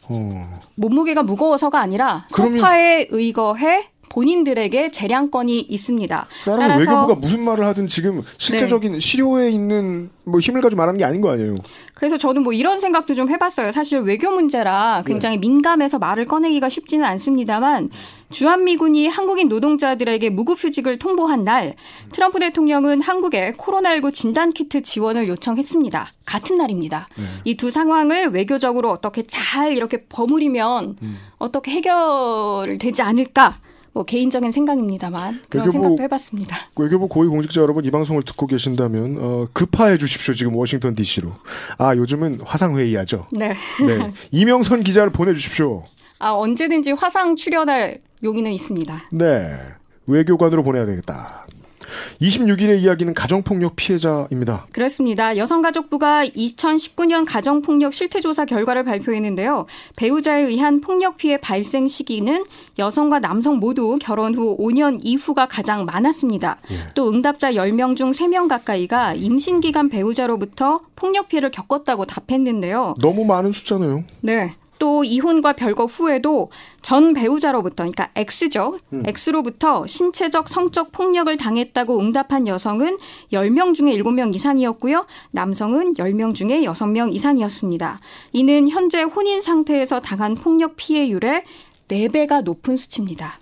어. 몸무게가 무거워서가 아니라 그러면- 소파에 의거해 본인들에게 재량권이 있습니다. 따라서 외교부가 무슨 말을 하든 지금 실제적인 네. 실효에 있는 뭐 힘을 가지고 말하는 게 아닌 거 아니에요. 그래서 저는 뭐 이런 생각도 좀 해봤어요. 사실 외교 문제라 네. 굉장히 민감해서 말을 꺼내기가 쉽지는 않습니다만 주한미군이 한국인 노동자들에게 무급휴직을 통보한 날 트럼프 대통령은 한국에 코로나19 진단키트 지원을 요청했습니다. 같은 날입니다. 네. 이두 상황을 외교적으로 어떻게 잘 이렇게 버무리면 음. 어떻게 해결되지 않을까? 뭐 개인적인 생각입니다만 그런 외교부- 생각도 해봤습니다. 외교부 고위 공직자 여러분 이 방송을 듣고 계신다면 어, 급파해 주십시오. 지금 워싱턴 D.C.로. 아 요즘은 화상 회의하죠. 네. 네. 이명선 기자를 보내주십시오. 아 언제든지 화상 출연할 용의는 있습니다. 네. 외교관으로 보내야 되겠다. 26일의 이야기는 가정폭력 피해자입니다. 그렇습니다. 여성가족부가 2019년 가정폭력 실태조사 결과를 발표했는데요. 배우자에 의한 폭력 피해 발생 시기는 여성과 남성 모두 결혼 후 5년 이후가 가장 많았습니다. 또 응답자 10명 중 3명 가까이가 임신 기간 배우자로부터 폭력 피해를 겪었다고 답했는데요. 너무 많은 숫자네요. 네. 또 이혼과 별거 후에도 전 배우자로부터 그러니까 X죠. X로부터 신체적 성적 폭력을 당했다고 응답한 여성은 10명 중에 7명 이상이었고요. 남성은 10명 중에 6명 이상이었습니다. 이는 현재 혼인 상태에서 당한 폭력 피해율의 4배가 높은 수치입니다.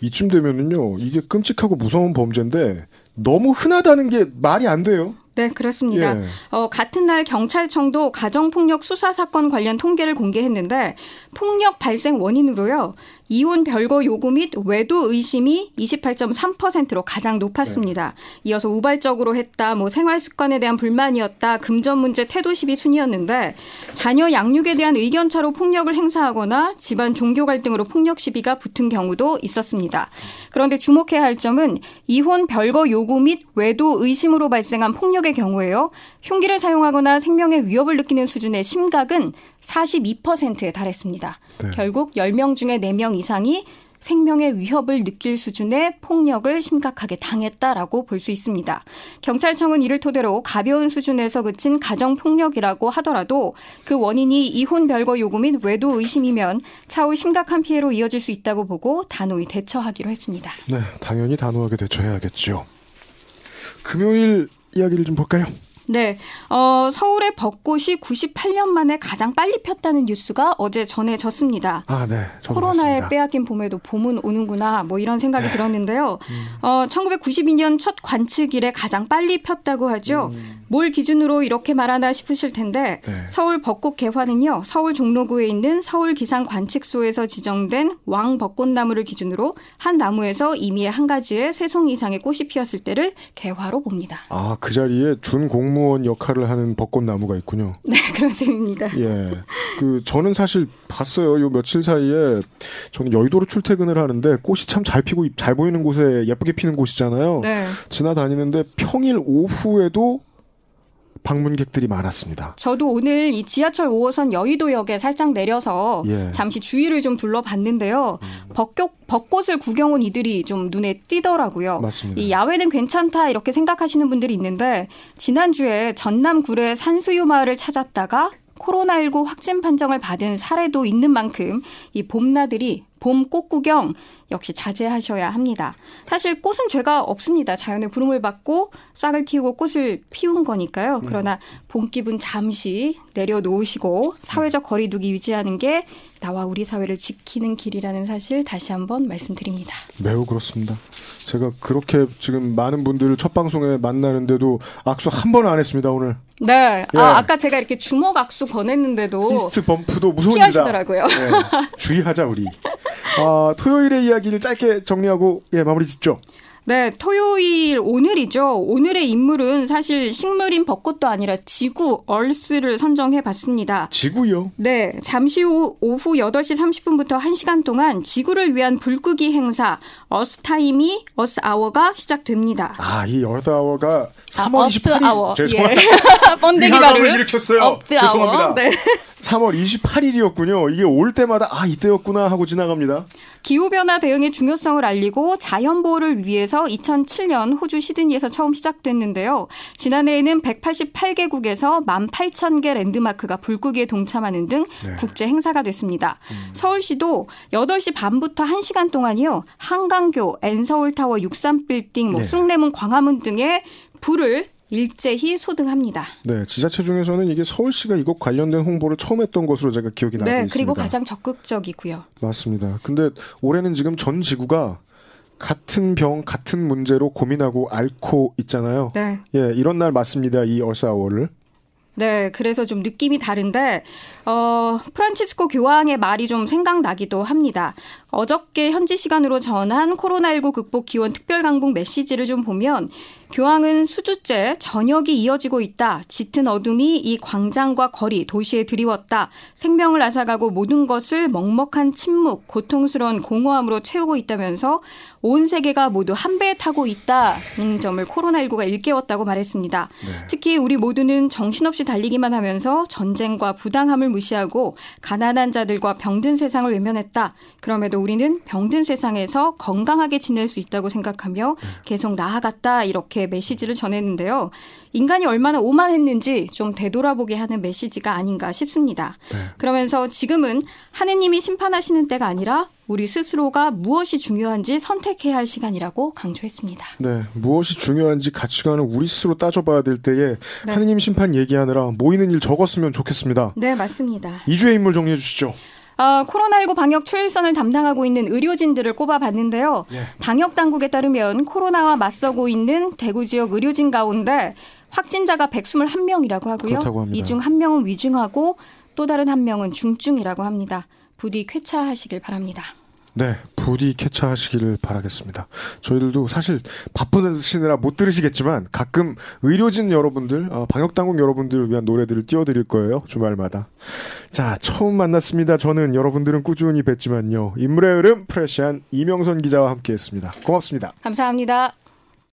이쯤 되면은요, 이게 끔찍하고 무서운 범죄인데, 너무 흔하다는 게 말이 안 돼요. 네, 그렇습니다. 예. 어, 같은 날 경찰청도 가정폭력 수사 사건 관련 통계를 공개했는데 폭력 발생 원인으로요. 이혼 별거 요구 및 외도 의심이 28.3%로 가장 높았습니다. 이어서 우발적으로 했다, 뭐 생활 습관에 대한 불만이었다, 금전 문제 태도 시비 순이었는데 자녀 양육에 대한 의견 차로 폭력을 행사하거나 집안 종교 갈등으로 폭력 시비가 붙은 경우도 있었습니다. 그런데 주목해야 할 점은 이혼 별거 요구 및 외도 의심으로 발생한 폭력 의 경우에요. 흉기를 사용하거나 생명의 위협을 느끼는 수준의 심각은 42%에 달했습니다. 네. 결국 10명 중에 4명 이상이 생명의 위협을 느낄 수준의 폭력을 심각하게 당했다라고 볼 수 있습니다. 경찰청은 이를 토대로 가벼운 수준에서 그친 가정폭력이라고 하더라도 그 원인이 이혼 별거 요구 및 외도 의심이면 차후 심각한 피해로 이어질 수 있다고 보고 단호히 대처하기로 했습니다. 네, 당연히 단호하게 대처해야겠죠. 금요일 이야기를 좀 볼까요? 네, 어, 서울의 벚꽃이 98년 만에 가장 빨리 폈다는 뉴스가 어제 전해졌습니다. 아, 네. 코로나에 봤습니다. 빼앗긴 봄에도 봄은 오는구나 뭐 이런 생각이 들었는데요. 음. 어, 1992년 첫 관측 일에 가장 빨리 폈다고 하죠. 음. 뭘 기준으로 이렇게 말하나 싶으실 텐데 네. 서울 벚꽃 개화는요. 서울 종로구에 있는 서울 기상 관측소에서 지정된 왕 벚꽃나무를 기준으로 한 나무에서 이미 한 가지의 세 송이 이상의 꽃이 피었을 때를 개화로 봅니다. 아, 그 자리에 준 공무원 역할을 하는 벚꽃나무가 있군요. 네, 그런 셈입니다. 예. 그, 저는 사실 봤어요. 요 며칠 사이에 저는 여의도로 출퇴근을 하는데 꽃이 참 잘 피고 잘 보이는 곳에 예쁘게 피는 곳이잖아요. 네. 지나다니는데 평일 오후에도 방문객들이 많았습니다. 저도 오늘 이 지하철 5호선 여의도역에 살짝 내려서 예. 잠시 주위를 좀 둘러봤는데요. 벚꽃, 벚꽃을 구경 온 이들이 좀 눈에 띄더라고요. 맞습니다. 이 야외는 괜찮다 이렇게 생각하시는 분들이 있는데 지난주에 전남 구례 산수유 마을을 찾았다가 코로나19 확진 판정을 받은 사례도 있는 만큼 이 봄나들이 봄 꽃 구경 역시 자제하셔야 합니다. 사실 꽃은 죄가 없습니다. 자연의 부름을 받고 싹을 틔우고 꽃을 피운 거니까요. 그러나 봄 기분 잠시 내려놓으시고 사회적 거리두기 유지하는 게 나와 우리 사회를 지키는 길이라는 사실 다시 한번 말씀드립니다. 매우 그렇습니다. 제가 그렇게 지금 많은 분들을 첫 방송에 만나는데도 악수 한 번 안 했습니다, 오늘. 네. 예. 아, 아까 제가 이렇게 주먹 악수 권했는데도 fist bump도 무서운 일이다. 피하시더라고요. 예, 주의하자, 우리. 아, 토요일의 이야기를 짧게 정리하고, 예, 마무리 짓죠. 네, 토요일 오늘이죠. 오늘의 인물은 사실 식물인 벚꽃도 아니라 지구 Earth를 선정해 봤습니다. 지구요. 네, 잠시 후 오후 8시 30분부터 1시간 동안 지구를 위한 불끄기 행사 어스타임이 어스아워가 시작됩니다. 아, 이 Earth Hour가 3월 아, 28일. 아워. 죄송합니다. 예. 번데기 위화감을 발음. 일으켰어요. Earth. 죄송합니다. 네. 3월 28일이었군요. 이게 올 때마다 아 이때였구나 하고 지나갑니다. 기후 변화 대응의 중요성을 알리고 자연 보호를 위해서 2007년 호주 시드니에서 처음 시작됐는데요. 지난해에는 188개국에서 18,000개 랜드마크가 불끄기에 동참하는 등 네. 국제 행사가 됐습니다. 서울시도 8시 반부터 1시간 동안이요. 한강교, N서울타워 63빌딩, 뭐 네. 숭례문, 광화문 등의 불을 일제히 소등합니다. 네, 지자체 중에서는 이게 서울시가 이것 관련된 홍보를 처음 했던 것으로 제가 기억이 나고 네, 있습니다. 그리고 가장 적극적이고요. 맞습니다. 근데 올해는 지금 전 지구가 같은 병, 같은 문제로 고민하고 앓고 있잖아요. 네. 예, 이런 날 맞습니다. 이 얼싸워를. 네, 그래서 좀 느낌이 다른데, 어, 프란치스코 교황의 말이 좀 생각나기도 합니다. 어저께 현지 시간으로 전한 코로나19 극복 기원 특별 강국 메시지를 좀 보면, 교황은 수주째 저녁이 이어지고 있다. 짙은 어둠이 이 광장과 거리, 도시에 드리웠다. 생명을 앗아가고 모든 것을 먹먹한 침묵, 고통스러운 공허함으로 채우고 있다면서 온 세계가 모두 한 배에 타고 있다는 점을 코로나19가 일깨웠다고 말했습니다. 특히 우리 모두는 정신없이 달리기만 하면서 전쟁과 부당함을 무시하고 가난한 자들과 병든 세상을 외면했다. 그럼에도 우리는 병든 세상에서 건강하게 지낼 수 있다고 생각하며 계속 나아갔다. 이렇게 메시지를 전했는데요. 인간이 얼마나 오만했는지 좀 되돌아보게 하는 메시지가 아닌가 싶습니다. 그러면서 지금은 하느님이 심판하시는 때가 아니라 우리 스스로가 무엇이 중요한지 선택해야 할 시간이라고 강조했습니다. 네, 무엇이 중요한지 가치관을 우리 스스로 따져봐야 될 때에 네. 하느님 심판 얘기하느라 모이는 일 적었으면 좋겠습니다. 네, 맞습니다. 2주의 인물 정리해 주시죠. 아, 코로나19 방역 초일선을 담당하고 있는 의료진들을 꼽아봤는데요. 예. 방역 당국에 따르면 코로나와 맞서고 있는 대구 지역 의료진 가운데 확진자가 121명이라고 하고요. 이 중 한 명은 위중하고 또 다른 한 명은 중증이라고 합니다. 부디 쾌차하시길 바랍니다. 네, 부디 캐차하시기를 바라겠습니다. 저희들도 사실 바쁘시느라 못 들으시겠지만 가끔 의료진 여러분들, 어, 방역당국 여러분들을 위한 노래들을 띄워드릴 거예요. 주말마다. 자, 처음 만났습니다. 저는 여러분들은 꾸준히 뵀지만요. 인물의 흐름 프레시안 이명선 기자와 함께했습니다. 고맙습니다. 감사합니다.